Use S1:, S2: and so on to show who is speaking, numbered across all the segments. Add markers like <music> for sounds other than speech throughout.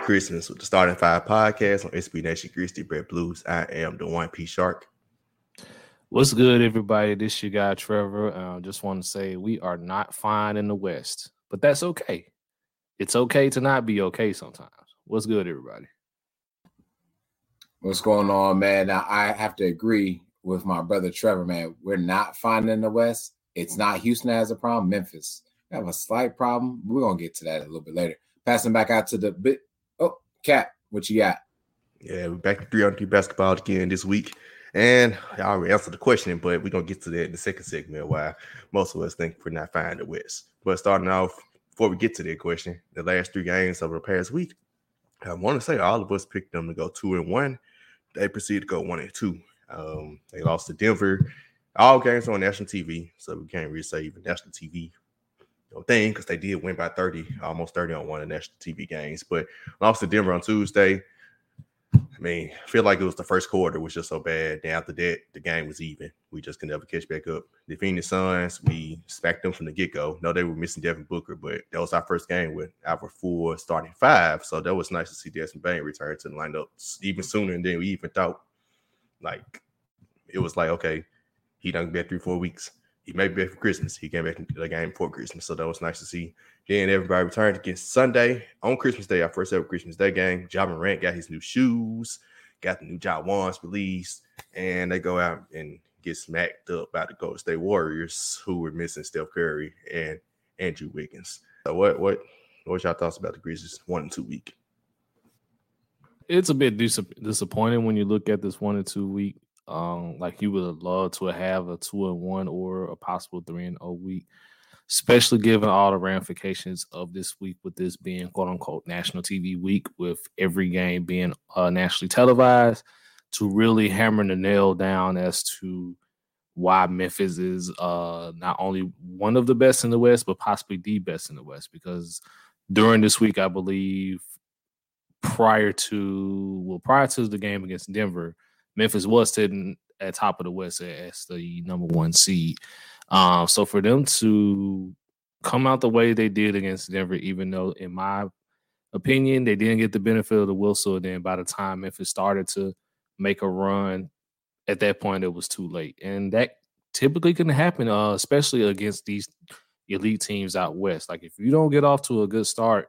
S1: Christmas with the Starting Five podcast on SB Nation Grizzly Bear Blues. I am the one P Shark.
S2: What's good, everybody? This your guy Trevor. Uh, just want to say we are not fine in the West, but that's okay. It's okay to not be okay sometimes. What's good, everybody?
S3: What's going on, man? Now I have to agree with my brother Trevor, man. We're not fine in the West. It's not Houston has a problem. Memphis we have a slight problem. We're gonna get to that a little bit later. Passing back out to the Oh, what you got?
S1: Yeah, we're back to three on three basketball again this week. And I already answered the question, but we're gonna get to that in the second segment why most of us think we're not fine in the West. But starting off, before we get to that question, the last three games over the past week, I want to say all of us picked them to go two and one. They proceeded to go one and two. Um, they lost to Denver. All games on national TV, so we can't really say even national TV thing because they did win by 30, almost 30 on one of the national TV games. But lost to Denver on Tuesday. I mean, I feel like it was the first quarter was just so bad. Then after that, the game was even. We just could never catch back up. The Phoenix Suns, we smacked them from the get go. No, they were missing Devin Booker, but that was our first game with our full starting five. So that was nice to see Desmond Bane return to the lineup even sooner than we even thought. Like it was like, okay, he done been three, four weeks. He may be back for Christmas. He came back into the game for Christmas, so that was nice to see. Then everybody returned against Sunday on Christmas Day, our first ever Christmas Day game. Ja Morant got his new shoes, got the new Ja Wands released, and they go out and get smacked up by the Golden State Warriors, who were missing Steph Curry and Andrew Wiggins. So what what what's y'all thoughts about the Grizzlies one and two week?
S2: It's a bit dis- disappointing when you look at this one and two week um, like you would love to have a two and one or a possible three and oh week, especially given all the ramifications of this week with this being quote unquote national TV week, with every game being uh, nationally televised, to really hammer the nail down as to why Memphis is uh, not only one of the best in the West, but possibly the best in the West. Because during this week, I believe prior to well, prior to the game against Denver Memphis was sitting at top of the West as the number one seed. Um, so for them to come out the way they did against Denver, even though in my opinion they didn't get the benefit of the whistle, then by the time Memphis started to make a run, at that point it was too late, and that typically can happen, uh, especially against these elite teams out west. Like if you don't get off to a good start,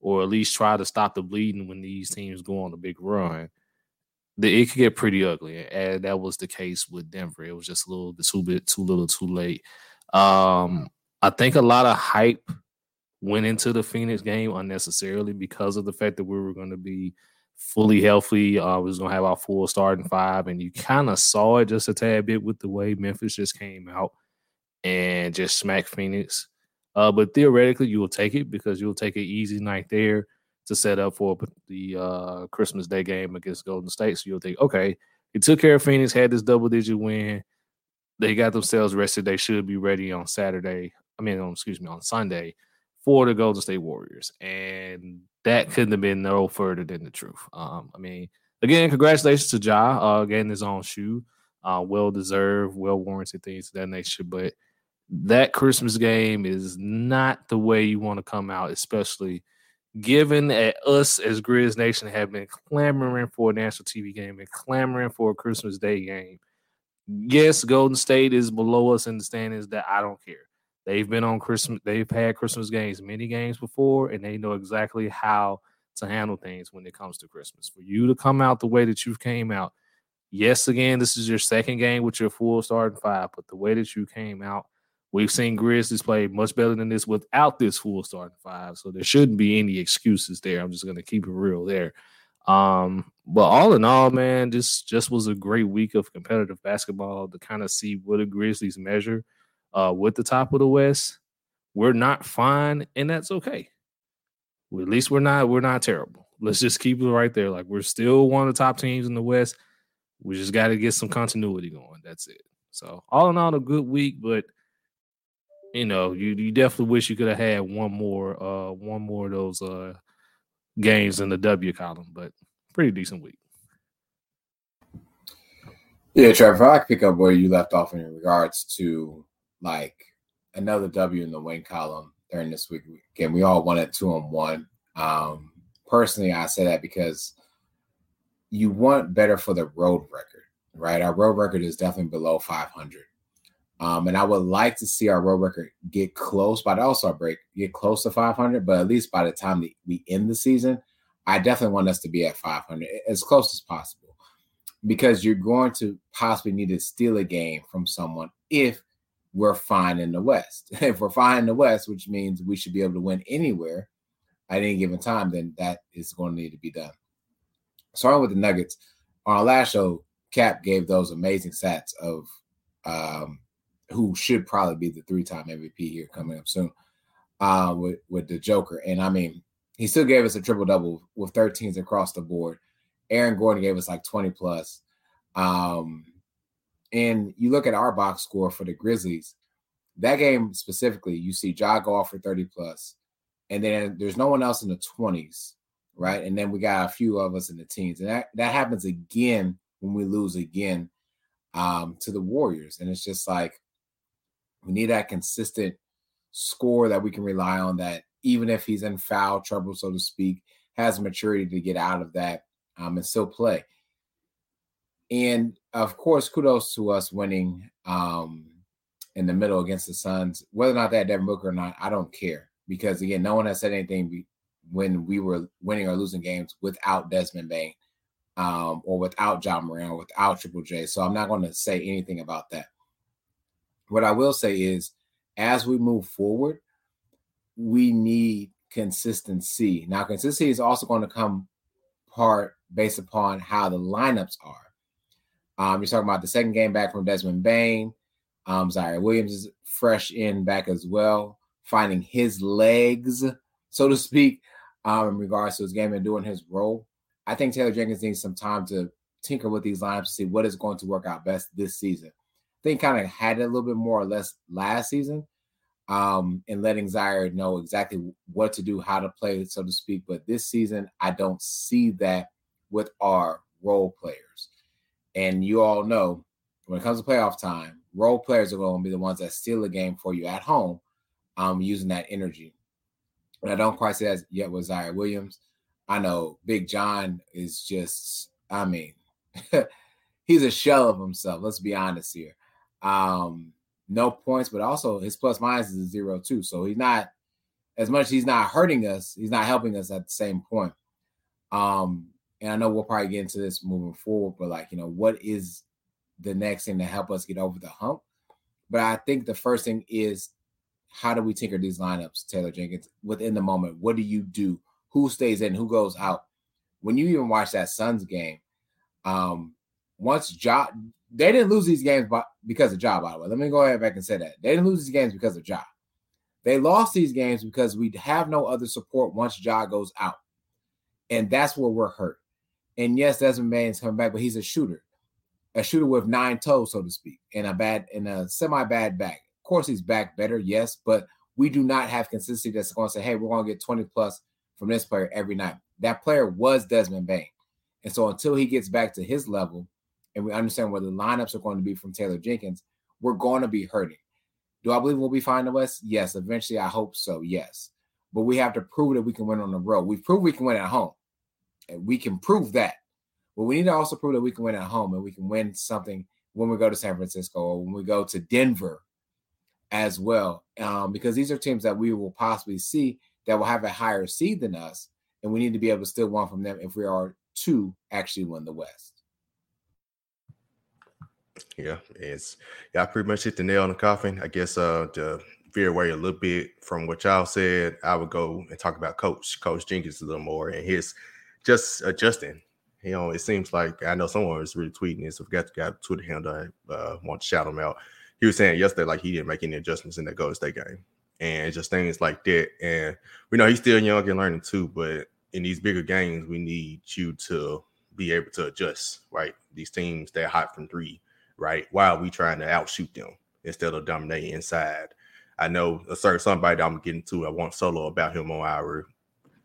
S2: or at least try to stop the bleeding when these teams go on a big run, the, it could get pretty ugly, and that was the case with Denver. It was just a little too bit too little, too late. Um, I think a lot of hype went into the Phoenix game unnecessarily because of the fact that we were going to be fully healthy. Uh, we was going to have our full starting five, and you kind of saw it just a tad bit with the way Memphis just came out and just smacked Phoenix. Uh, but theoretically, you will take it because you'll take an easy night there to set up for the uh, Christmas Day game against Golden State. So you'll think, okay, he took care of Phoenix, had this double digit win. They got themselves rested. They should be ready on Saturday. I mean, on, excuse me, on Sunday for the Golden State Warriors. And that couldn't have been no further than the truth. Um, I mean, again, congratulations to Ja uh, getting his own shoe. Uh, well deserved, well warranted things of that nature. But that Christmas game is not the way you want to come out, especially – given that us as Grizz Nation have been clamoring for a national TV game and clamoring for a Christmas Day game. Yes, Golden State is below us in the standings. That I don't care. They've been on Christmas. They've had Christmas games, many games before, and they know exactly how to handle things when it comes to Christmas. For you to come out the way that you came out, yes, again, this is your second game with your full starting five, but the way that you came out We've seen Grizzlies play much better than this without this full starting five, so there shouldn't be any excuses there. I'm just going to keep it real there. Um, but all in all, man, this just was a great week of competitive basketball to kind of see what the Grizzlies measure uh, with the top of the West. We're not fine, and that's okay. Well, at least we're not we're not terrible. Let's just keep it right there. Like we're still one of the top teams in the West. We just got to get some continuity going. That's it. So all in all, a good week, but you know, you you definitely wish you could have had one more uh one more of those uh games in the W column, but pretty decent week.
S3: Yeah, Trevor, I pick up where you left off in regards to like another W in the win column during this week. Again, we all won at two and one. Um, personally, I say that because you want better for the road record, right? Our road record is definitely below 500. Um, and I would like to see our road record get close by the All Star break, get close to 500. But at least by the time we end the season, I definitely want us to be at 500 as close as possible because you're going to possibly need to steal a game from someone if we're fine in the West. <laughs> if we're fine in the West, which means we should be able to win anywhere at any given time, then that is going to need to be done. Starting with the Nuggets, on our last show, Cap gave those amazing stats of um, who should probably be the three-time MVP here coming up soon uh, with with the Joker. And I mean, he still gave us a triple double with 13s across the board. Aaron Gordon gave us like 20 plus. Um, and you look at our box score for the Grizzlies, that game specifically, you see Ja go off for 30 plus, and then there's no one else in the 20s, right? And then we got a few of us in the teens. And that, that happens again when we lose again um, to the Warriors. And it's just like we need that consistent score that we can rely on that even if he's in foul trouble, so to speak, has maturity to get out of that um, and still play. And of course, kudos to us winning um, in the middle against the Suns. Whether or not that Devin Booker or not, I don't care because again, no one has said anything when we were winning or losing games without Desmond Bane um, or without John Morant or without Triple J. So I'm not going to say anything about that. What I will say is, as we move forward, we need consistency. Now, consistency is also going to come part based upon how the lineups are. Um, you're talking about the second game back from Desmond Bane. Um, Ziaire Williams is fresh in back as well, finding his legs, so to speak, um, in regards to his game and doing his role. I think Taylor Jenkins needs some time to tinker with these lineups to see what is going to work out best this season. Think kind of had it a little bit more or less last season, um, and letting Ziaire know exactly what to do, how to play, so to speak. But this season, I don't see that with our role players. And you all know when it comes to playoff time, role players are going to be the ones that steal the game for you at home, um, using that energy. And I don't quite say that yet with Ziaire Williams. I know Big John is just, I mean, <laughs> he's a shell of himself. Let's be honest here. Um, no points, but also his plus minus is a zero too. So he's not as much he's not hurting us, he's not helping us at the same point. Um, and I know we'll probably get into this moving forward, but like, you know, what is the next thing to help us get over the hump? But I think the first thing is how do we tinker these lineups, Taylor Jenkins, within the moment? What do you do? Who stays in? Who goes out? When you even watch that Suns game, um, once Ja, they didn't lose these games by, because of Ja, by the way. Let me go ahead back and say that. They didn't lose these games because of Ja. They lost these games because we have no other support once Ja goes out. And that's where we're hurt. And yes, Desmond Bane's coming back, but he's a shooter, a shooter with nine toes, so to speak, and a bad and a semi bad back. Of course, he's back better, yes, but we do not have consistency that's going to say, hey, we're going to get 20 plus from this player every night. That player was Desmond Bane. And so until he gets back to his level and we understand where the lineups are going to be from Taylor Jenkins, we're going to be hurting. Do I believe we'll be fine in the West? Yes. Eventually, I hope so. Yes. But we have to prove that we can win on the road. We've proved we can win at home. And we can prove that. But we need to also prove that we can win at home and we can win something when we go to San Francisco or when we go to Denver as well. Um, because these are teams that we will possibly see that will have a higher seed than us. And we need to be able to still win from them if we are to actually win the West.
S1: Yeah, it's y'all pretty much hit the nail on the coffin. I guess uh to veer away a little bit from what y'all said, I would go and talk about Coach Coach Jenkins a little more and his just adjusting. You know, it seems like I know someone was retweeting this. I forgot to get Twitter handle. I uh, want to shout him out. He was saying yesterday like he didn't make any adjustments in that Golden State game, and just things like that. And we know he's still young and learning too, but in these bigger games, we need you to be able to adjust. Right, these teams they're hot from three. Right, Why are we trying to outshoot them instead of dominating inside. I know a certain somebody I'm getting to. I want solo about him on our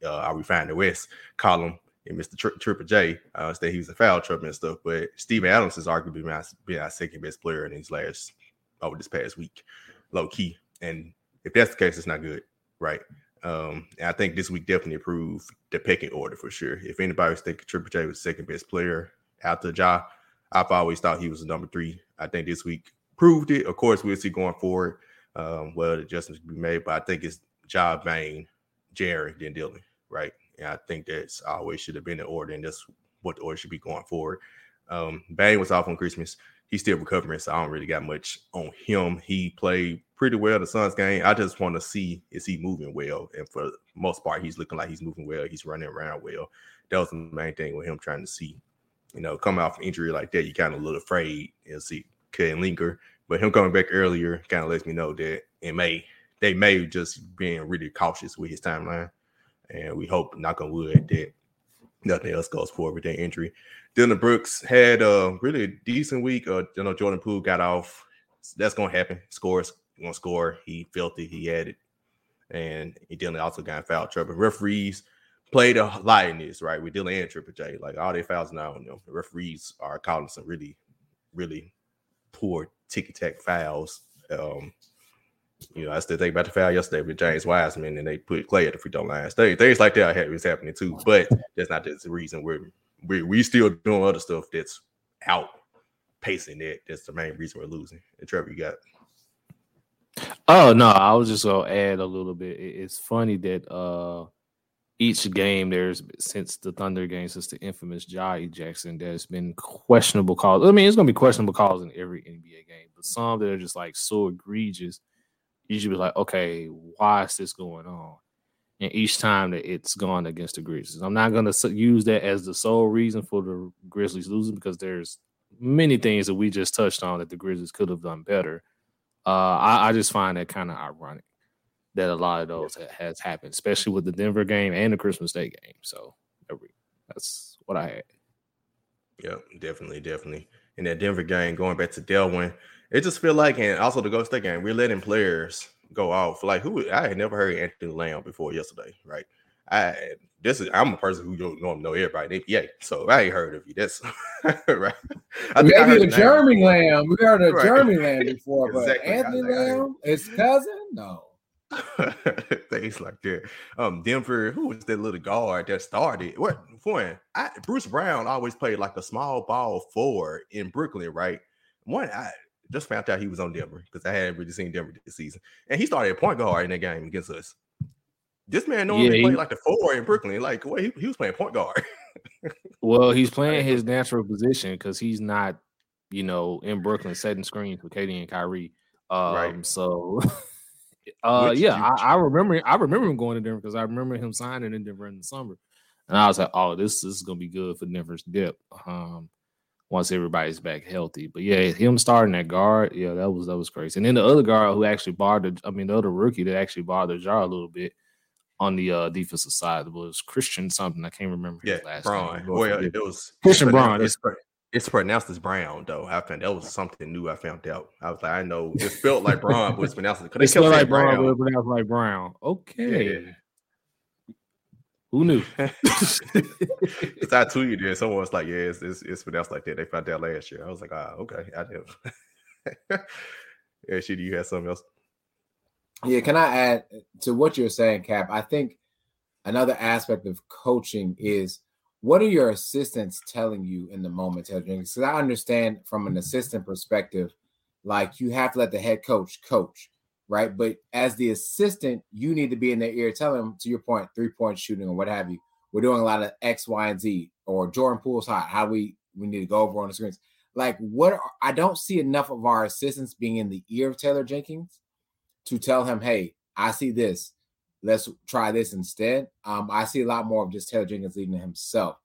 S1: uh, our Refine the West column and Mr. Tri- Triple J uh, said he was a foul trouble and stuff. But Steven Adams is arguably my, been our second best player in his last over this past week, low key. And if that's the case, it's not good, right? Um, I think this week definitely improved the pecking order for sure. If anybody was thinking Triple J was second best player after Ja, I've always thought he was number three. I think this week proved it. Of course, we'll see going forward. Um, well, adjustments can be made, but I think it's Ja Bane, Jerry, then Dillon, right? And I think that's always should have been the order, and that's what the order should be going forward. Um, Bane was off on Christmas. He's still recovering, so I don't really got much on him. He played pretty well the Suns game. I just want to see is he moving well, and for most part, he's looking like he's moving well. He's running around well. That was the main thing with him trying to see. You know, come off an injury like that, you kind of little afraid and see could linger. But him coming back earlier kind of lets me know that it may they may just being really cautious with his timeline. And we hope, knock on wood, that nothing else goes forward with that injury. Dillon Brooks had a really decent week. Uh, you know, Jordan Poole got off. That's gonna happen. Scores, gonna score. He felt it. He had it, and he Dillon also got foul trouble. Referees lot in this, right? With Dillon and Triple J, like all their fouls now on them. The referees are calling some really, really poor ticky tack fouls. Um, you know, I still think about the foul yesterday with James Wiseman, and they put Klay at the free throw line. Things, things like that was happening too, but that's not the reason we're we we still doing other stuff that's out pacing that. That's the main reason we're losing. And Trevor, you got.
S2: Oh no, I was just gonna add a little bit. It's funny that uh each game there's since the Thunder game, since the infamous Ja Jackson, there's been questionable calls. I mean, it's gonna be questionable calls in every NBA game, but some that are just like so egregious you should be like, okay, why is this going on? And each time that it's gone against the Grizzlies, I'm not to use that as the sole reason for the Grizzlies losing because there's many things that we just touched on that the Grizzlies could have done better. Uh, I, I, just find that kind of ironic that a lot of those yeah. has happened, especially with the Denver game and the Christmas Day game. So that's what I had.
S1: Yeah, definitely, definitely. In that Denver game, going back to Delwin, it just feel like, and also the Ghost State game, we're letting players go off. Like who I had never heard Anthony Lamb before yesterday, right? I this is I'm a person who don't know, know everybody. Yeah, so I ain't heard of you. That's <laughs> right.
S3: I Maybe a Jeremy Lamb. We heard of <laughs> right. Jeremy Lamb before, but exactly. Anthony Lamb, his cousin, no. <laughs>
S1: Things like that. Um, Denver, who was that little guard that started? What one? I, Bruce Brown always played like a small ball forward in Brooklyn, right? One, I just found out he was on Denver because I hadn't really seen Denver this season. And he started a point guard in that game against us. This man normally yeah, played like the four in Brooklyn. Like, well, he, he was playing point guard.
S2: well, he's <laughs> playing his natural position because he's not, you know, in Brooklyn setting screens for KD and Kyrie. Um, right. So, <laughs> uh, Which yeah, I, I, remember. I remember him going to Denver because I remember him signing in Denver in the summer, and I was like, "Oh, this, this is gonna be good for Denver's depth." Um, once everybody's back healthy. But yeah, him starting that guard, yeah, that was that was crazy. And then the other guard who actually bothered, I mean, the other rookie that actually bothered Ja a little bit on the uh, defensive side was Christian something. I can't remember
S1: yeah, last Braun. name. Well, it was
S2: Christian Braun.
S1: It's, it's pronounced as Brown though. I found that was something new. I found out. I was like, I know it felt like Braun, but it's pronounced.
S2: It spelled like Brown, but it's pronounced like Brown. Okay. Yeah. Who knew? <laughs>
S1: Because I tweeted it, someone was like, "Yeah, it's, it's, it's pronounced like that." They found out last year. I was like, "Ah, oh, okay, I did." <laughs> yeah, shit. You had something else?
S3: Yeah, can I add to what you're saying, Cap? I think another aspect of coaching is what are your assistants telling you in the moment, Taylor Jenkins? Because I understand from an mm-hmm. assistant perspective, like you have to let the head coach coach right? But as the assistant, you need to be in their ear, telling them to your point, three point shooting or what have you. We're doing a lot of X, Y, and Z, or Jordan Poole's hot. How we we need to go over on the screens. Like what? Are, I don't see enough of our assistants being in the ear of Taylor Jenkins to tell him, "Hey, I see this. Let's try this instead." Um, I see a lot more of just Taylor Jenkins leading himself.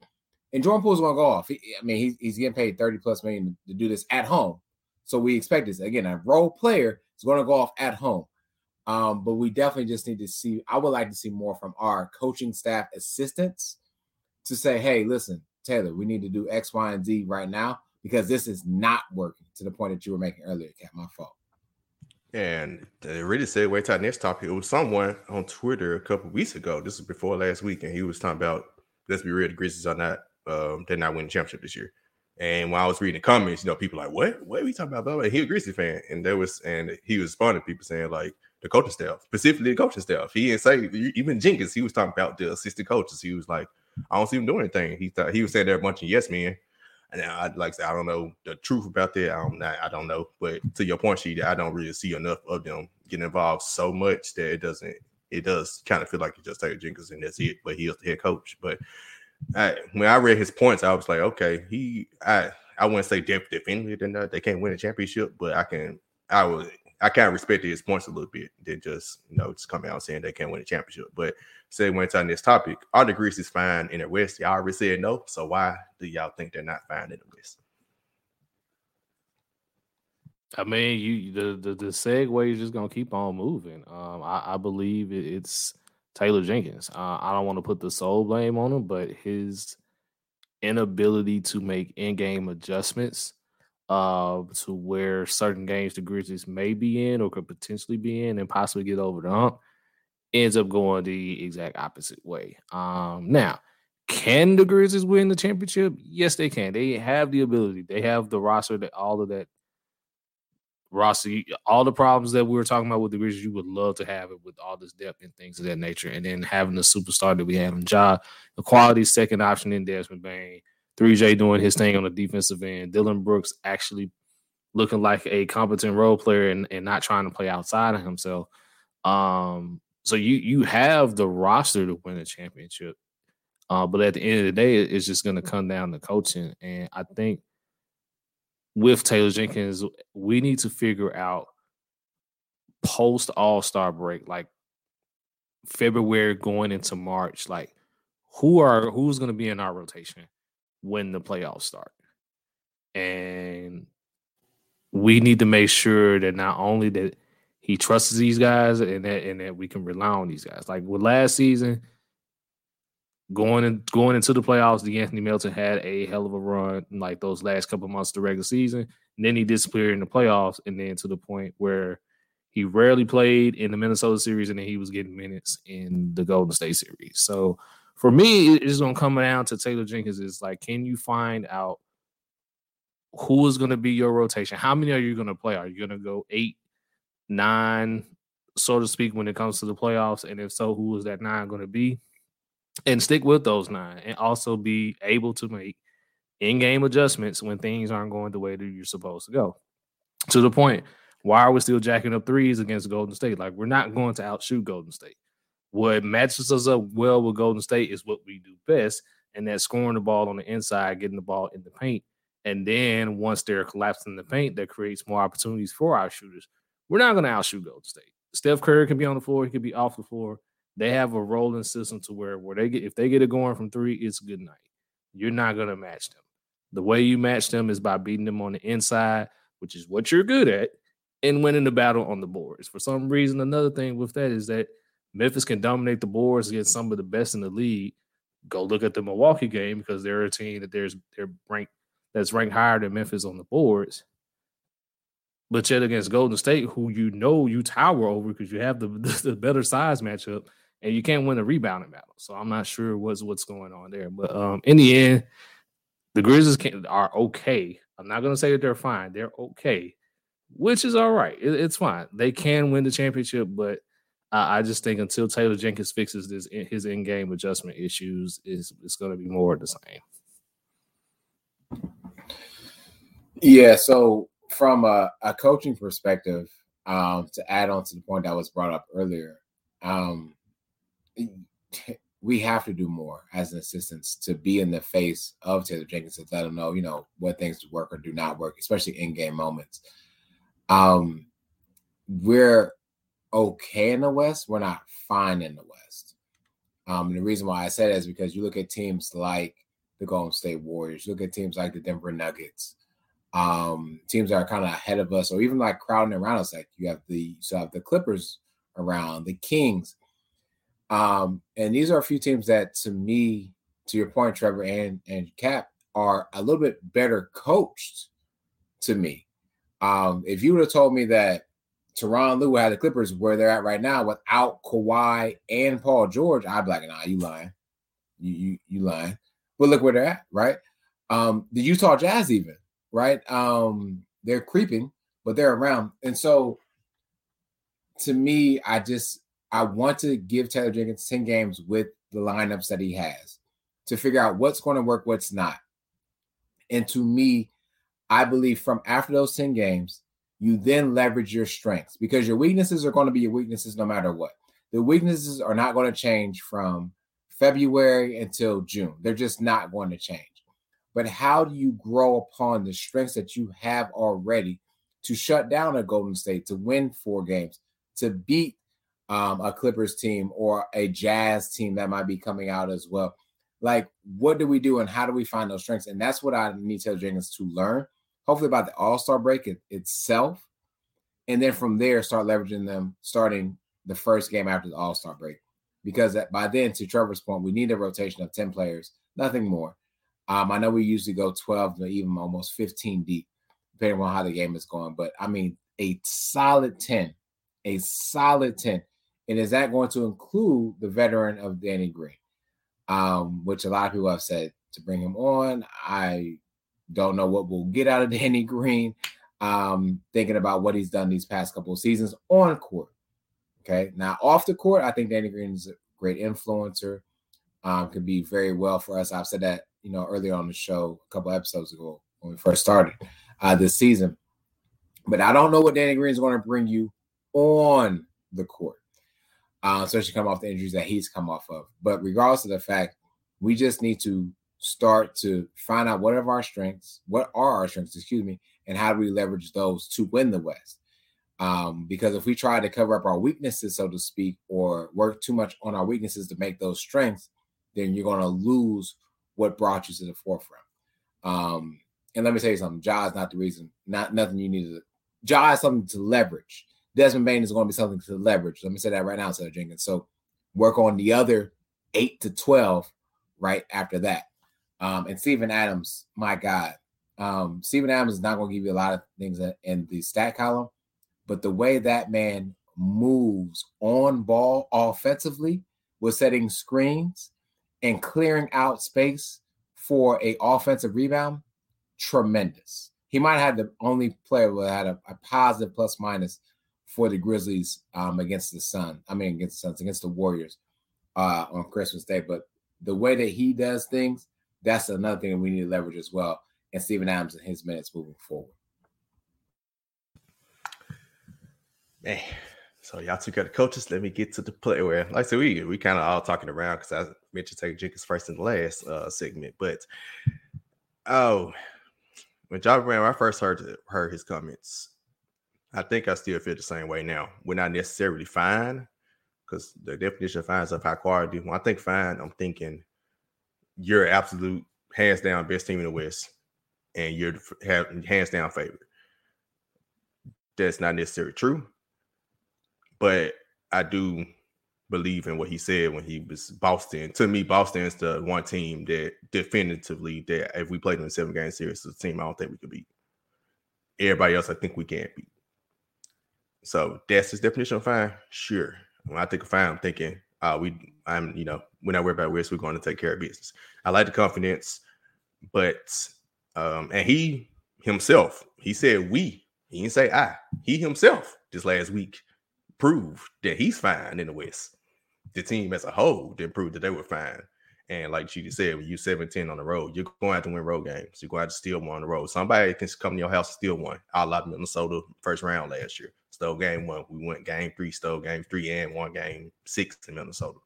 S3: And Jordan Poole's going to go off. He, I mean, he's, he's getting paid 30 plus million to do this at home. So we expect this. Again, a role player is going to go off at home. Um, but we definitely just need to see. I would like to see more from our coaching staff assistants to say, hey, listen, Taylor, we need to do X, Y, and Z right now because this is not working to the point that you were making earlier, Cat. My fault.
S1: And it really segue to our next topic. It was someone on Twitter a couple weeks ago. This was before last week, and he was talking about let's be real, the Grizzlies are not um, they're not winning championship this year. And when I was reading the comments, you know, people like, what? What are we talking about? Blah. He a Grizzly fan. And there was, and he was responding to people saying, like, the coaching staff, specifically the coaching staff. He didn't say even Jenkins. He was talking about the assistant coaches. He was like, I don't see him doing anything. He thought he was saying they're a bunch of yes men. And I like I say, I don't know the truth about that. I don't, I don't know. But to your point, sheet, I don't really see enough of them getting involved so much that it doesn't. It does kind of feel like it's just Taylor Jenkins and that's it. But he is the head coach. But I, when I read his points, I was like, okay, he. I I wouldn't say def- definitively that they can't win a championship, but I can. I would. I kind of respect his points a little bit than just you know just coming out saying they can't win a championship. But say when it's on this topic, are the Grizzlies fine in the West? Y'all already said no. So why do y'all think they're not fine in the West?
S2: I mean, you the the, the segue is just gonna keep on moving. Um, I, I believe it, it's Taylor Jenkins. Uh, I don't want to put the sole blame on him, but his inability to make in-game adjustments uh, to where certain games the Grizzlies may be in or could potentially be in and possibly get over the hump ends up going the exact opposite way. Um, now, can the Grizzlies win the championship? Yes, they can. They have the ability. They have the roster that all of that Rossi, all the problems that we were talking about with the Grizzlies, you would love to have it with all this depth and things of that nature. And then having the superstar that we have in Ja, the quality second option in Desmond Bane, 3J doing his thing on the defensive end, Dillon Brooks actually looking like a competent role player and, and not trying to play outside of himself. Um, so you you have the roster to win a championship. Uh, but at the end of the day, it's just going to come down to coaching. And I think with Taylor Jenkins, we need to figure out post All Star break, like February going into March, like who are who's going to be in our rotation when the playoffs start, and we need to make sure that not only that he trusts these guys and that and that we can rely on these guys. Like with last season, going and going into the playoffs, De'Anthony Melton had a hell of a run in like those last couple months of the regular season. And then he disappeared in the playoffs, and then to the point where he rarely played in the Minnesota series, and then he was getting minutes in the Golden State series. So for me, it's gonna come down to Taylor Jenkins. Is like, can you find out who is gonna be your rotation? How many are you gonna play? Are you gonna go eight, nine, so to speak, when it comes to the playoffs? And if so, who is that nine gonna be? and stick with those nine and also be able to make in-game adjustments when things aren't going the way that you're supposed to go. To the point, why are we still jacking up threes against Golden State? Like we're not going to outshoot Golden State. What matches us up well with Golden State is what we do best, and that's scoring the ball on the inside, getting the ball in the paint. And then once they're collapsing the paint, that creates more opportunities for our shooters. We're not going to outshoot Golden State. Steph Curry can be on the floor, he can be off the floor they have a rolling system to where where they get if they get it going from three, it's good night. You're not gonna match them. The way you match them is by beating them on the inside, which is what you're good at, and winning the battle on the boards. For some reason, another thing with that is that Memphis can dominate the boards against some of the best in the league. Go look at the Milwaukee game because they're a team that there's they're ranked that's ranked higher than Memphis on the boards. But yet against Golden State, who you know you tower over because you have the, <laughs> the, the better size matchup, and you can't win a rebounding battle. So I'm not sure what's what's going on there. But um, in the end, the Grizzlies can, are okay. I'm not going to say that they're fine. They're okay, which is all right. It, it's fine. They can win the championship, but uh, I just think until Taylor Jenkins fixes this his in game adjustment issues, is it's going to be more of the same.
S3: Yeah. So from a, a coaching perspective, um, to add on to the point that was brought up earlier, um, we have to do more as an assistants to be in the face of Taylor Jenkins to let him know, you know, what things work or do not work, especially in game moments. Um, we're okay in the West. We're not fine in the West. Um, and the reason why I said is because you look at teams like the Golden State Warriors, you look at teams like the Denver Nuggets, um, teams that are kind of ahead of us, or even like crowding around us. Like you have the still have the Clippers around, the Kings. Um, and these are a few teams that, to me, to your point, Trevor and and Cap, are a little bit better coached. To me, um, if you would have told me that Tyronn Lue had the Clippers where they're at right now without Kawhi and Paul George, I'd be like, nah, you lying, you you you lying. But look where they're at, right? Um, the Utah Jazz, even right, um, they're creeping, but they're around, and so to me, I just I want to give Taylor Jenkins 10 games with the lineups that he has to figure out what's going to work, what's not. And to me, I believe from after those 10 games, you then leverage your strengths because your weaknesses are going to be your weaknesses no matter what. The weaknesses are not going to change from February until June. They're just not going to change. But how do you grow upon the strengths that you have already to shut down a Golden State, to win four games, to beat um, a Clippers team or a Jazz team that might be coming out as well. Like, what do we do and how do we find those strengths? And that's what I need to Taylor Jenkins to learn, hopefully, about the All Star break it, itself. And then from there, start leveraging them starting the first game after the All Star break. Because that, by then, to Trevor's point, we need a rotation of 10 players, nothing more. Um, I know we usually go 12 to even almost 15 deep, depending on how the game is going. But I mean, a solid 10, a solid 10 and is that going to include the veteran of Danny Green? Um, which a lot of people have said to bring him on. I don't know what we'll get out of <laughs> Danny Green. Um, thinking about what he's done these past couple of seasons on court. Okay. Now off the court, I think Danny Green is a great influencer. Um, could be very well for us. I've said that, you know, earlier on the show a couple episodes ago when we first started uh, this season. But I don't know what Danny Green is going to bring you on the court uh, especially come off the injuries that he's come off of. But regardless of the fact, we just need to start to find out what are our strengths, what are our strengths, excuse me, and how do we leverage those to win the West. Um, because if we try to cover up our weaknesses, so to speak, or work too much on our weaknesses to make those strengths, then you're going to lose what brought you to the forefront. Um, and let me tell you something, Ja is not the reason, not nothing you need to. Ja is something to leverage. Desmond Bane is going to be something to leverage. Let me say that right now, Sir Jenkins. So work on the other eight to 12 right after that. Um, and Steven Adams, my God, um, Steven Adams is not going to give you a lot of things in the stat column, but the way that man moves on ball offensively with setting screens and clearing out space for a offensive rebound, tremendous. He might have the only player that had a, a positive plus minus for the Grizzlies um, against the Sun. I mean, against the Suns, against the Warriors uh, on Christmas Day. But the way that he does things, that's another thing that we need to leverage as well. And Steven Adams and his minutes moving forward.
S1: Man, so y'all took out the coaches. Let me get to the play where, like I said, we we kind of all talking around because I mentioned taking Jenkins first and last uh, segment. But oh, when John Brown, I first heard heard his comments, I think I still feel the same way now. We're not necessarily fine because the definition of fine is of high quality. When I think fine, I'm thinking you're absolute hands down best team in the West, and you're hands down favorite. That's not necessarily true, but I do believe in what he said when he was Boston. To me, Boston is the one team that definitively that if we played in a seven game series, the team I don't think we could beat. Everybody else, I think we can't beat. So that's his definition of fine. Sure. When I think of fine, I'm thinking, uh, we I'm you know, we're not worried about risk, we're going to take care of business. I like the confidence, but um, and he himself, he said we, he didn't say I, he himself this last week proved that he's fine in the West. The team as a whole didn't prove that they were fine. And like she just said, when you 17 on the road, you're going to have to win road games. You're going to have to steal one on the road. Somebody can come to your house and steal one. I love Minnesota first round last year. Stole game one. We went game three, stole game three, and one game six in Minnesota.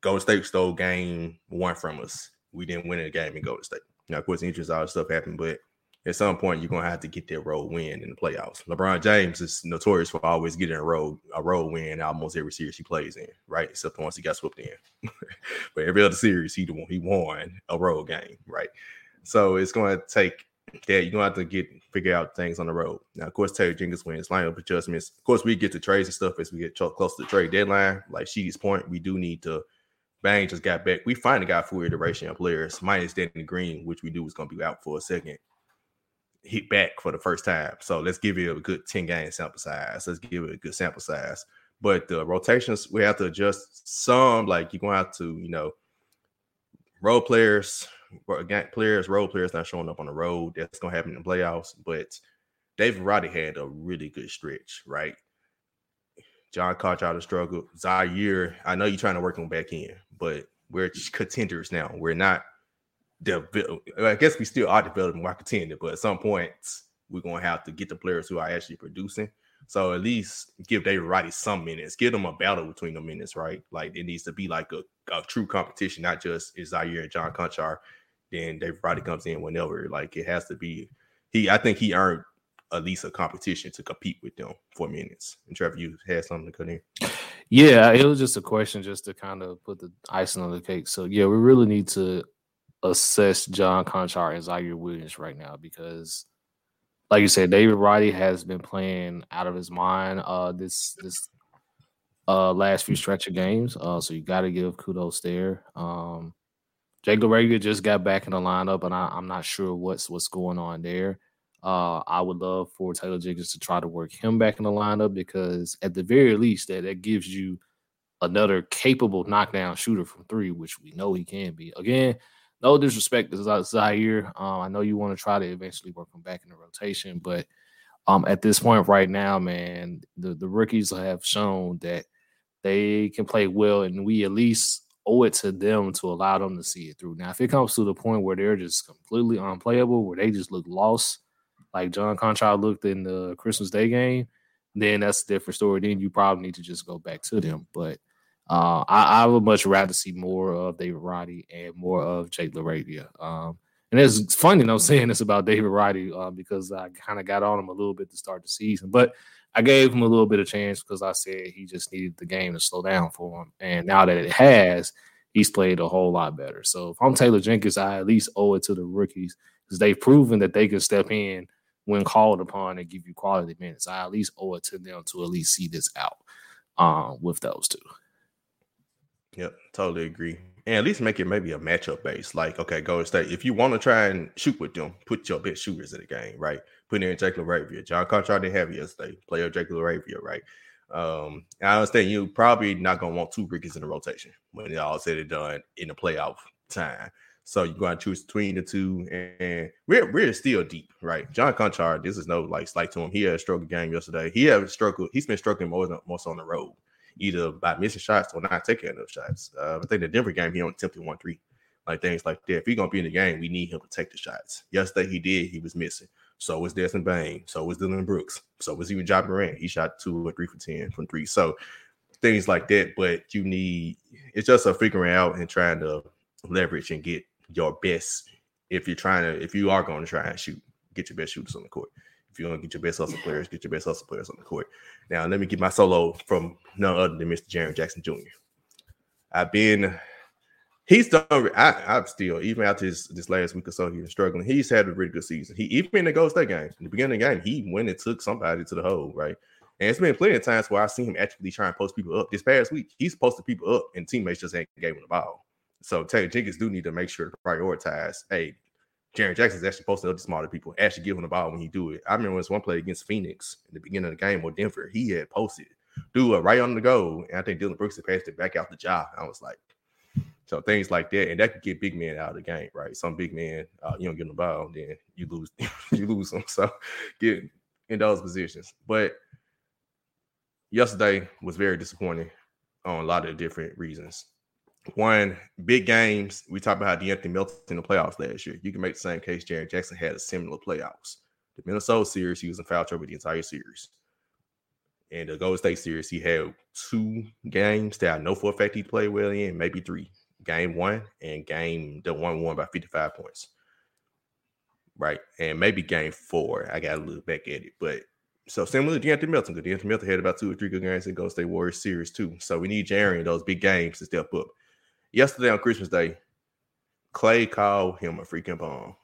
S1: Golden State stole game one from us. We didn't win the game in Golden State. Now, of course, injuries, all this stuff happened, but at some point you're gonna have to get that road win in the playoffs. LeBron James is notorious for always getting a road a road win almost every series he plays in, right? Except the ones he got swept in. <laughs> but every other series he won, he won a road game, right? So it's gonna take that you're gonna have to get figure out things on the road. Now, of course, Taylor Jenkins wins lineup adjustments. Of course, we get to trades and stuff as we get close to the trade deadline. Like Sheedy's point, we do need to. Bane just got back. We finally got full iteration of players, minus Danny Green, which we knew was to be out for a second hit back for the first time. So let's give it a good 10 game sample size. Let's give it a good sample size. But the rotations, we have to adjust some, like you're gonna have to, you know, role players, players, role players not showing up on the road. That's gonna happen in the playoffs. But David Roddy had a really good stretch, right? John Konchar to struggle. Ziaire, I know you're trying to work on back end, but we're contenders now. We're not develop. I guess we still are developing our contender, but at some point we're gonna have to get the players who are actually producing. So at least give David Roddy some minutes, give them a battle between the minutes, right? Like it needs to be like a, a true competition, not just is Ziaire and John Konchar. Then David Roddy comes in whenever. Like it has to be. He, I think he earned at least a competition to compete with them for minutes. And Trevor, you had something to cut in.
S2: Yeah, it was just a question just to kind of put the icing on the cake. So yeah, we really need to assess John Konchar and Ziaire Williams right now because like you said, David Roddy has been playing out of his mind uh this this uh last few stretch of games. Uh so you gotta give kudos there. Um Jake LaRavia just got back in the lineup, and I, am not sure what's what's going on there. Uh, I would love for Taylor Jenkins to try to work him back in the lineup because at the very least that that gives you another capable knockdown shooter from three, which we know he can be. Again, no disrespect to Ziaire. Um, I know you want to try to eventually work him back in the rotation, but um, at this point right now, man, the, the rookies have shown that they can play well, and we at least owe it to them to allow them to see it through. Now, if it comes to the point where they're just completely unplayable, where they just look lost, like John Konchar looked in the Christmas Day game, then that's a different story. Then you probably need to just go back to them. But uh, I, I, would much rather see more of David Roddy and more of Jake LaRavia. Um, and it's funny, you know, saying this about David Roddy uh, because I kind of got on him a little bit to start the season, but I gave him a little bit of chance because I said he just needed the game to slow down for him. And now that it has, he's played a whole lot better. So if I'm Taylor Jenkins, I at least owe it to the rookies because they've proven that they can step in when called upon and give you quality minutes. I at least owe it to them to at least see this out uh, with those two.
S1: Yep, totally agree. And at least make it maybe a matchup base. Like, okay, Golden State, if you want to try and shoot with them, put your best shooters in the game, right? Put in Jake LaRavia. John Konchar didn't have yesterday. Player Jake LaRavia, right? Um, I understand you probably not gonna want two rookies in the rotation when it all said and done in the playoff time. So you're to choose between the two, and we're we're still deep, right? John Konchar, this is no like slight to him. He had a struggle game yesterday. He had struggled. He's been struggling more than most on the road, either by missing shots or not taking enough shots. Uh, I think the Denver game he only attempted one three, like things like that. If he's gonna be in the game, we need him to take the shots. Yesterday he did. He was missing. So was Desmond Bane. So was Dillon Brooks. So was even Ja Morant. He shot two or three for ten from three. So things like that. But you need it's just a figuring out and trying to leverage and get your best if you're trying to if you are going to try and shoot, get your best shooters on the court. If you're going to get your best hustle players, get your best hustle players on the court. Now let me get my solo from none other than Mr. Jaren Jackson Jr. I've been he's done I, I'm still even after this this last week or so he's struggling. He's had a really good season. He even in the Ghost State game, in the beginning of the game, he went and took somebody to the hole, right? And it's been plenty of times where I've seen him actually try and post people up. This past week, he's posted people up, and teammates just ain't gave him the ball. So Taylor Jenkins do need to make sure to prioritize. Hey, Jaren Jackson's actually posting up to smarter people, actually giving the ball when he do it. I remember this one play against Phoenix in the beginning of the game or Denver, he had posted, do it right on the go. And I think Dillon Brooks had passed it back out the job. I was like, so things like that, and that could get big men out of the game, right? Some big men, uh, you don't get the ball, then you lose, <laughs> you lose them. So get in those positions. But yesterday was very disappointing on a lot of different reasons one big games. We talked about how De'Anthony Melton in the playoffs last year. You can make the same case. Jaren Jackson had a similar playoffs. The Minnesota series, he was in foul trouble the entire series. And the Golden State series, he had two games that I know for a fact he played well in, maybe three. Game one and game the one won by 55 points. Right. And maybe game four. I gotta look back at it. But so similar to De'Anthony Melton, because De'Anthony Melton had about two or three good games in Golden State Warriors series too. So we need Jaren in those big games to step up yesterday on Christmas Day, Klay called him a freaking bomb.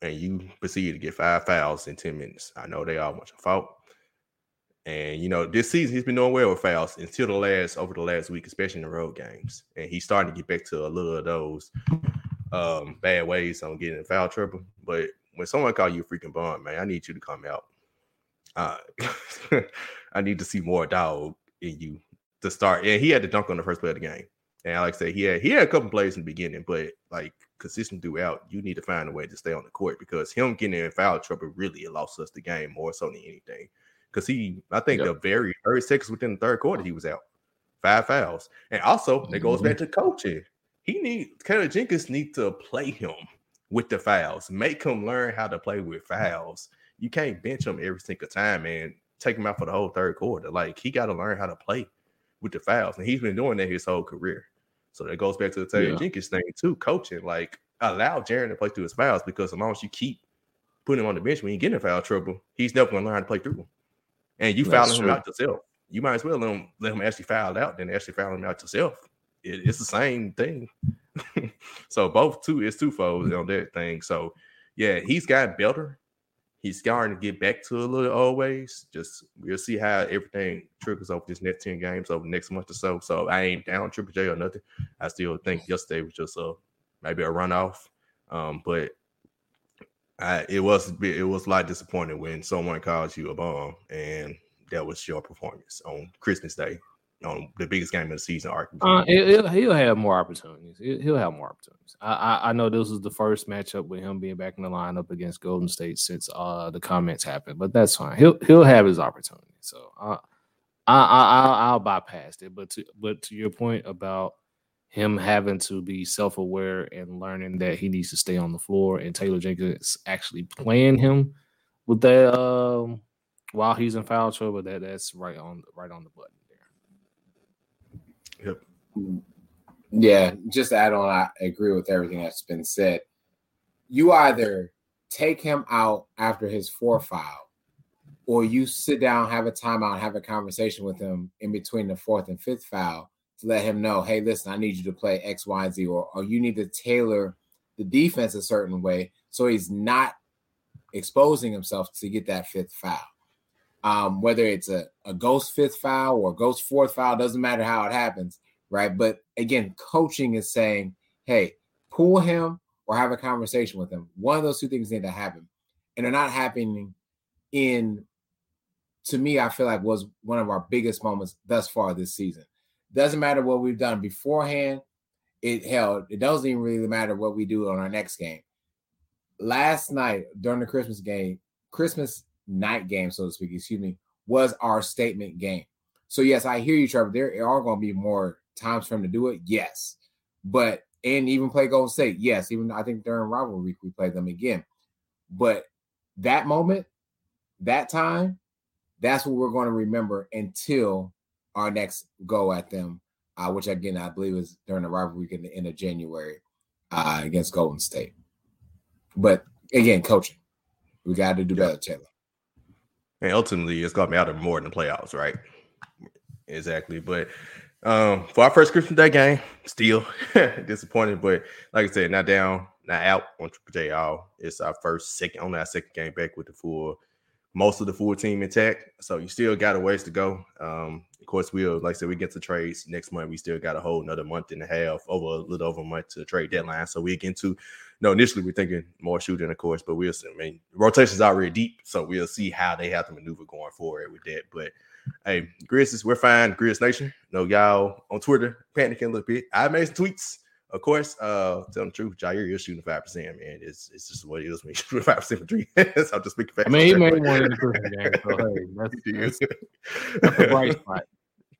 S1: And you proceeded to get five fouls in 10 minutes. I know they all want your fault. And you know, this season he's been doing well with fouls until the last over the last week, especially in the road games. And he's starting to get back to a little of those um, bad ways on getting in foul trouble. But when someone call you a freaking bum, man, I need you to come out. Uh, <laughs> I need to see more dog in you to start. And he had to dunk on the first play of the game. And like I said, he had he had a couple plays in the beginning, but like consistent throughout, you need to find a way to stay on the court because him getting in foul trouble really lost us the game more so than anything. Because he, I think, yep. the very third seconds within the third quarter, he was out. Five fouls, and also mm-hmm. it goes back mm-hmm. to coaching. He need Taylor Jenkins need to play him with the fouls, make him learn how to play with fouls. You can't bench him every single time, man. Take him out for the whole third quarter. Like he got to learn how to play with the fouls, and he's been doing that his whole career. So that goes back to the Taylor yeah. Jenkins thing too, coaching. Like allow Jaren to play through his fouls because as long as you keep putting him on the bench when you get in foul trouble, he's never going to learn how to play through them. And you fouling him out yourself. You might as well let him let him actually foul out than actually foul him out yourself. It, it's the same thing. <laughs> so both two is two twofold on that thing. So yeah, he's gotten better. He's starting to get back to a little old ways. Just we'll see how everything trickles over this next 10 games over next month or so. So I ain't down Triple J or nothing. I still think yesterday was just a maybe a runoff. Um, but I, it was it was a lot disappointing when someone calls you a bum and that was your performance on Christmas Day on the biggest game of the season.
S2: Uh, he'll, he'll have more opportunities. He'll have more opportunities. I, I, I know this was the first matchup with him being back in the lineup against Golden State since uh the comments happened, but that's fine. He'll he'll have his opportunity. So uh, I I I'll, I'll bypass it. But to but to your point about him having to be self aware and learning that he needs to stay on the floor, and Taylor Jenkins actually playing him with that um while he's in foul trouble, that that's right on right on the button. There.
S1: Yep.
S3: Yeah, just to add on, I agree with everything that's been said. You either take him out after his four foul, or you sit down, have a timeout, have a conversation with him in between the fourth and fifth foul to let him know, hey, listen, I need you to play X, Y, Z, or, or you need to tailor the defense a certain way so he's not exposing himself to get that fifth foul. Um, whether it's a, a ghost fifth foul or ghost fourth foul, doesn't matter how it happens, right? But again, coaching is saying, hey, pull him or have a conversation with him. One of those two things need to happen. And they're not happening in, to me, I feel like was one of our biggest moments thus far this season. Doesn't matter what we've done beforehand. It held. It doesn't even really matter what we do on our next game. Last night during the Christmas game, Christmas night game, so to speak, excuse me, was our statement game. So yes, I hear you, Trevor. There are going to be more times for him to do it. Yes, but and even play Golden State. Yes, even I think during rivalry week we played them again. But that moment, that time, that's what we're going to remember until our next go at them, uh, which again I believe is during the rivalry week in the end of January uh, against Golden State. But again, coaching, we got to do better, Taylor.
S1: And ultimately, it's going to matter more in the playoffs, right? Exactly. But um, for our first Christmas Day game, still <laughs> disappointed. But like I said, not down, not out on Triple J all. It's our first second on our second game back with the full most of the full team intact. So you still got a ways to go. Um, of course, we'll like I said, we get to trades next month. We still got a whole another month and a half, over a little over a month to trade deadline. So we get to no, initially we're thinking more shooting, of course, but we'll see. I mean, rotation's already deep, so we'll see how they have to maneuver going forward with that. But hey, Grizzlies, we're fine. Grizz Nation. No, y'all on Twitter panicking a little bit. I made some tweets. Of course, uh, tell the truth, Ziaire is shooting five percent, man. It's it's just what it is. Me <laughs> shooting five percent for three. so <laughs> I'm just speaking
S2: facts. I mean, he made one in the Christmas game, so hey, <laughs> that's, that's, that's a bright spot.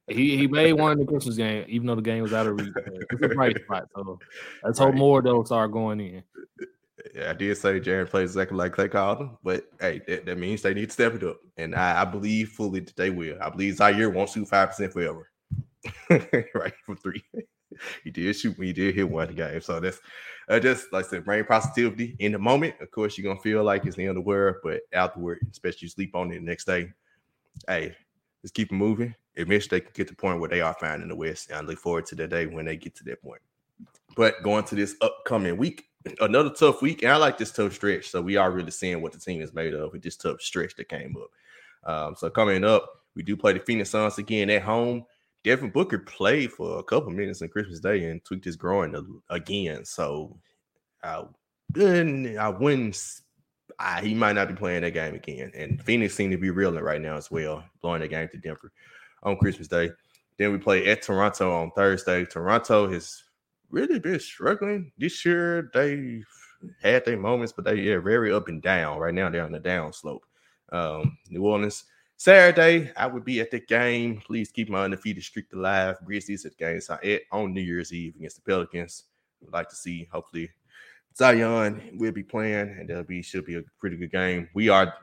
S2: He he made one in the Christmas game, even though the game was out of reach. It's a bright spot. So let's hope right. more of those start going in.
S1: Yeah, I did say Jaren plays exactly like Klay called him, but hey, that, that, means they need to step it up. And I, I believe fully that they will. I believe Ziaire won't shoot five percent forever. right from three. <laughs> he did shoot me, he did hit one game. So that's uh, just like I said, brain positivity in the moment. Of course, you're gonna feel like it's the end of the world, but afterward, especially you sleep on it the next day. Hey, let's keep moving. Eventually, they can get to the point where they are fine in the West. And I look forward to the day when they get to that point. But going to this upcoming week, another tough week, and I like this tough stretch. So we are really seeing what the team is made of with this tough stretch that came up. Um, so coming up, we do play the Phoenix Suns again at home. Devin Booker played for a couple minutes on Christmas Day and tweaked his groin again. So I, I wouldn't. I, he might not be playing that game again. And Phoenix seem to be reeling right now as well, blowing the game to Denver on Christmas Day. Then we play at Toronto on Thursday. Toronto has really been struggling this year. They have had their moments, but they are very up and down. Right now, they're on the down slope. Um, New Orleans Saturday, I would be at the game. Please keep my undefeated streak alive. Grizzlies at the game on New Year's Eve against the Pelicans. Would like to see, hopefully, Zion will be playing, and that'll be should be a pretty good game. We are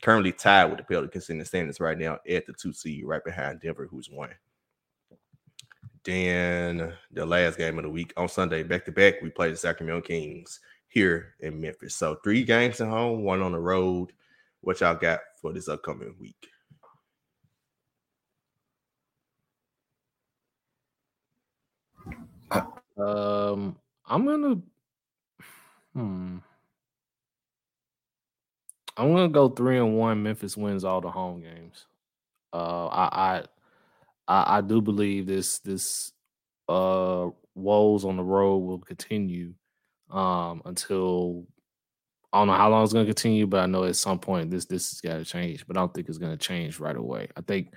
S1: currently tied with the Pelicans in the standings right now at the two seed, right behind Denver, who's one. Then the last game of the week on Sunday, back to back, we play the Sacramento Kings here in Memphis. So three games at home, one on the road. What y'all got for this upcoming week?
S2: Um, I'm gonna hmm. I'm gonna go three and one. Memphis wins all the home games. Uh, I, I, I, do believe this this uh woes on the road will continue um until I don't know how long it's gonna continue, but I know at some point this this has got to change. But I don't think it's gonna change right away. I think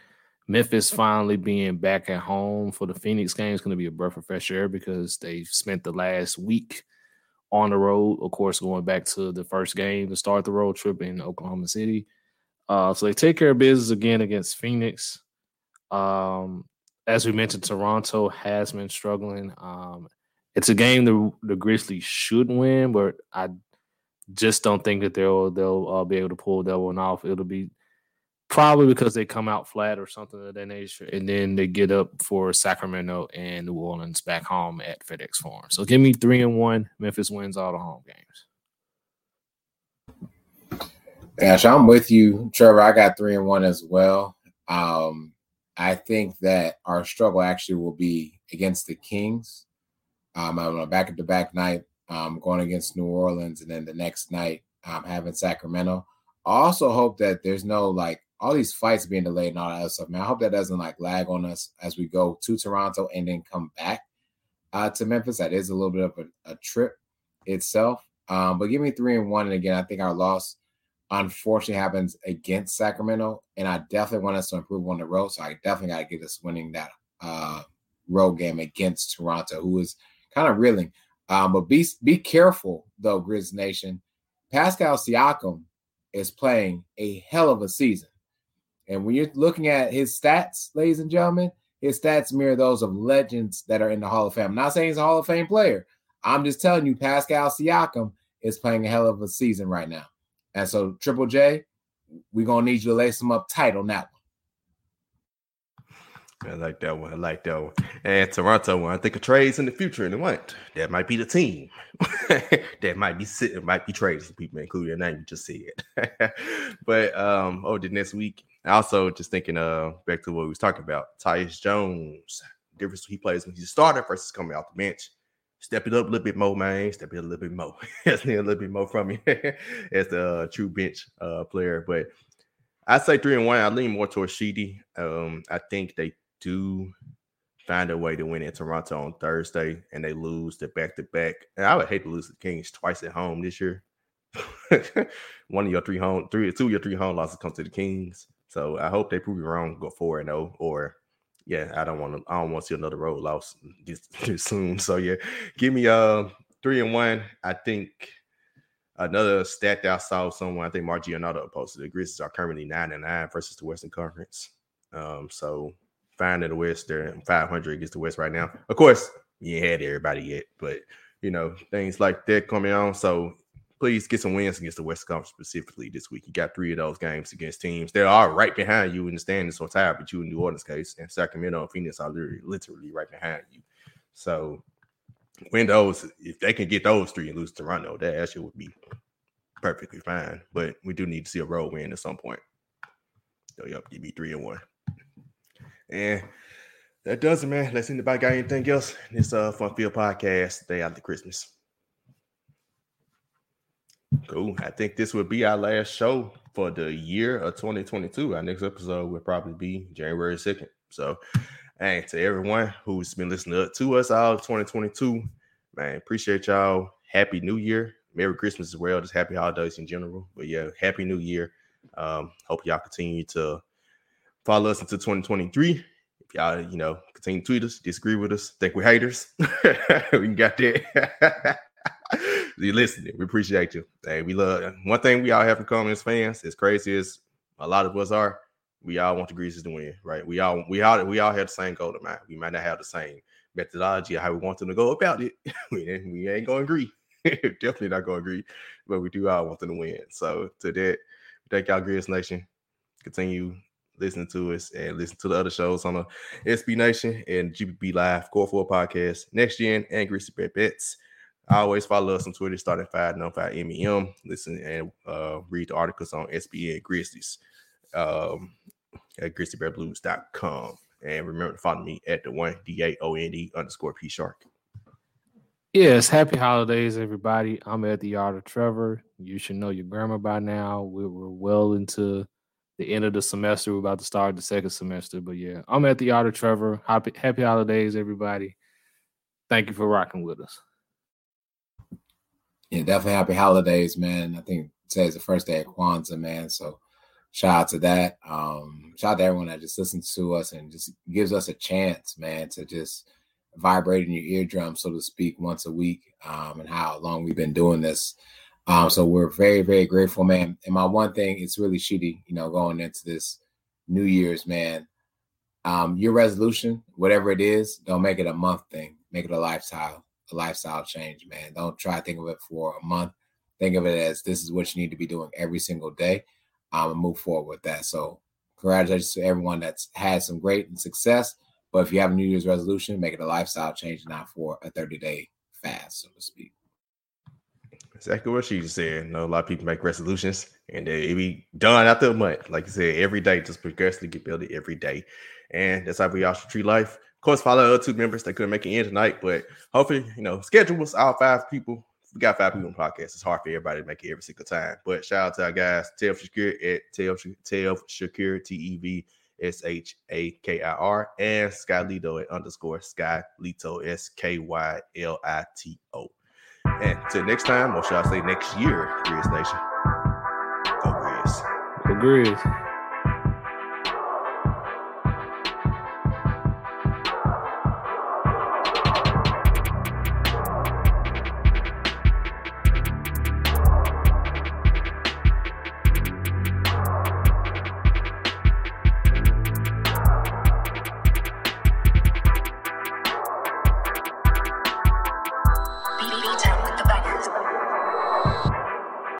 S2: Memphis finally being back at home for the Phoenix game is going to be a breath of fresh air because they've spent the last week on the road. Of course, going back to the first game to start the road trip in Oklahoma City. Uh, so they take care of business again against Phoenix. Um, as we mentioned, Toronto has been struggling. Um, it's a game the the Grizzlies should win, but I just don't think that they'll they'll uh, be able to pull that one off. It'll be probably because they come out flat or something of that nature, and then they get up for Sacramento and New Orleans back home at FedEx Forum. So give me three and one. Memphis wins all the home
S3: games. Ash, I'm with you, Trevor. I got three and one as well. Um, I think that our struggle actually will be against the Kings. Um, on a back to back night, um, going against New Orleans, and then the next night, um, having Sacramento. I also hope that there's no like all these fights being delayed and all that stuff, man. I hope that doesn't like lag on us as we go to Toronto and then come back uh, to Memphis. That is a little bit of a, a trip itself. Um, but give me three and one. And again, I think our loss unfortunately happens against Sacramento. And I definitely want us to improve on the road. So I definitely got to get us winning that uh, road game against Toronto, who is kind of reeling. Um, but be be careful though, Grizz Nation. Pascal Siakam is playing a hell of a season. And when you're looking at his stats, ladies and gentlemen, his stats mirror those of legends that are in the Hall of Fame. I'm not saying he's a Hall of Fame player. I'm just telling you, Pascal Siakam is playing a hell of a season right now. And so, Triple J, we're gonna need you to lace him up tight on that one.
S1: I like that one. I like that one. And Toronto, when I think of trades in the future, and what that might be the team <laughs> that might be sitting, might be trades people, including your name you just said. <laughs> but um, oh, the next week, also just thinking uh back to what we was talking about, Tyus Jones, difference he plays when he's a starter versus coming off the bench. Step it up a little bit more, man. Step it a little bit more. <laughs> Just need a little bit more from you as the uh, true bench uh, player. But I say three and one. I lean more towards Sheedy. Um, I think they do find a way to win in Toronto on Thursday and they lose the back to back. And I would hate to lose the Kings twice at home this year. <laughs> One of your three home, three, two of your three home losses comes to the Kings. So I hope they prove you wrong, go four and zero, oh, or yeah, I don't want to. I don't want to see another road loss this, <laughs> this soon. So yeah, give me uh three and one. I think another stat that I saw someone. I think Mark Giannotto posted. The Grizzlies are currently nine and nine versus the Western Conference. Um, so fine in the West. They're 500 against the West right now. Of course, you ain't had everybody yet, but you know things like that coming on. So please get some wins against the West Conference specifically this week. You got three of those games against teams that are right behind you in the standings, so tied but you in New Orleans case, and Sacramento and Phoenix are literally, literally right behind you. So win those if they can get those three and lose Toronto, that actually would be perfectly fine. But we do need to see a road win at some point. So yep, you be three and one. And that does it, man. Let's anybody got anything else. This uh Fun Field podcast day after Christmas. Cool. I think this would be our last show for the year of 2022. Our next episode will probably be January 2nd. So, and to everyone who's been listening to us all 2022, man, appreciate y'all. Happy New Year. Merry Christmas as well. Just happy holidays in general. But yeah, Happy New Year. Um, hope y'all continue to follow us into 2023. If y'all, you know, continue to tweet us, disagree with us, think we're haters. <laughs> we got that. <laughs> you listening. We appreciate you. Hey, we love one thing we all have in common as fans, as crazy as a lot of us are, we all want the Grizzlies to win, right? We all we all we all have the same goal in mind. We might not have the same methodology of how we want them to go about it. <laughs> we, we ain't gonna agree. Definitely not gonna agree, but we do all want them to win. So to that, thank y'all, Grizz Nation. Continue listening to us and listen to the other shows on the SB Nation and GBB Live Core 4 podcast, Next Gen, and Greasy Bet Bets. Always follow us on Twitter, start starting 595 MEM. Listen and uh, read the articles on SBN Grizzlies um, at grizzlybearblues.com. And remember to follow me at the one D A O N D underscore P Shark.
S2: Yes, happy holidays, everybody. I'm at the yard of Trevor. You should know your grammar by now. We we're well into the end of the semester. We're about to start the second semester. But yeah, I'm at the of Trevor. Happy, happy holidays, everybody. Thank you for rocking with us.
S3: Yeah, definitely happy holidays, man. I think today's the first day of Kwanzaa, man. So shout out to that. Um, shout out to everyone that just listens to us and just gives us a chance, man, to just vibrate in your eardrum, so to speak, once a week, um, and how long we've been doing this. Um, so we're very, very grateful, man. And my one thing, it's really shitty, you know, going into this New Year's, man. Um, your resolution, whatever it is, don't make it a month thing. Make it a lifestyle, a lifestyle change, man. Don't try to think of it for a month. Think of it as this is what you need to be doing every single day. Um, and move forward with that. So congratulations to everyone that's had some great success. But if you have a New Year's resolution, make it a lifestyle change, not for a 30 day fast, so to speak
S1: exactly what she said. You know, a lot of people make resolutions and they be done after a month. Like you said, every day, just progressively get built every day. And that's how we all should treat life. Of course, follow other two members. They couldn't make it in tonight, but hopefully, you know, schedule was all five people. We got five people on podcast. It's hard for everybody to make it every single time. But shout out to our guys, Tev Shakir at Tev, Tev Shakir, T E V S H A K I R, and Sky Lito at underscore Sky Lito, S K Y L I T O. And until next time, or should I say next year, Grizz Nation. Go Grizz.
S2: Go Grizz.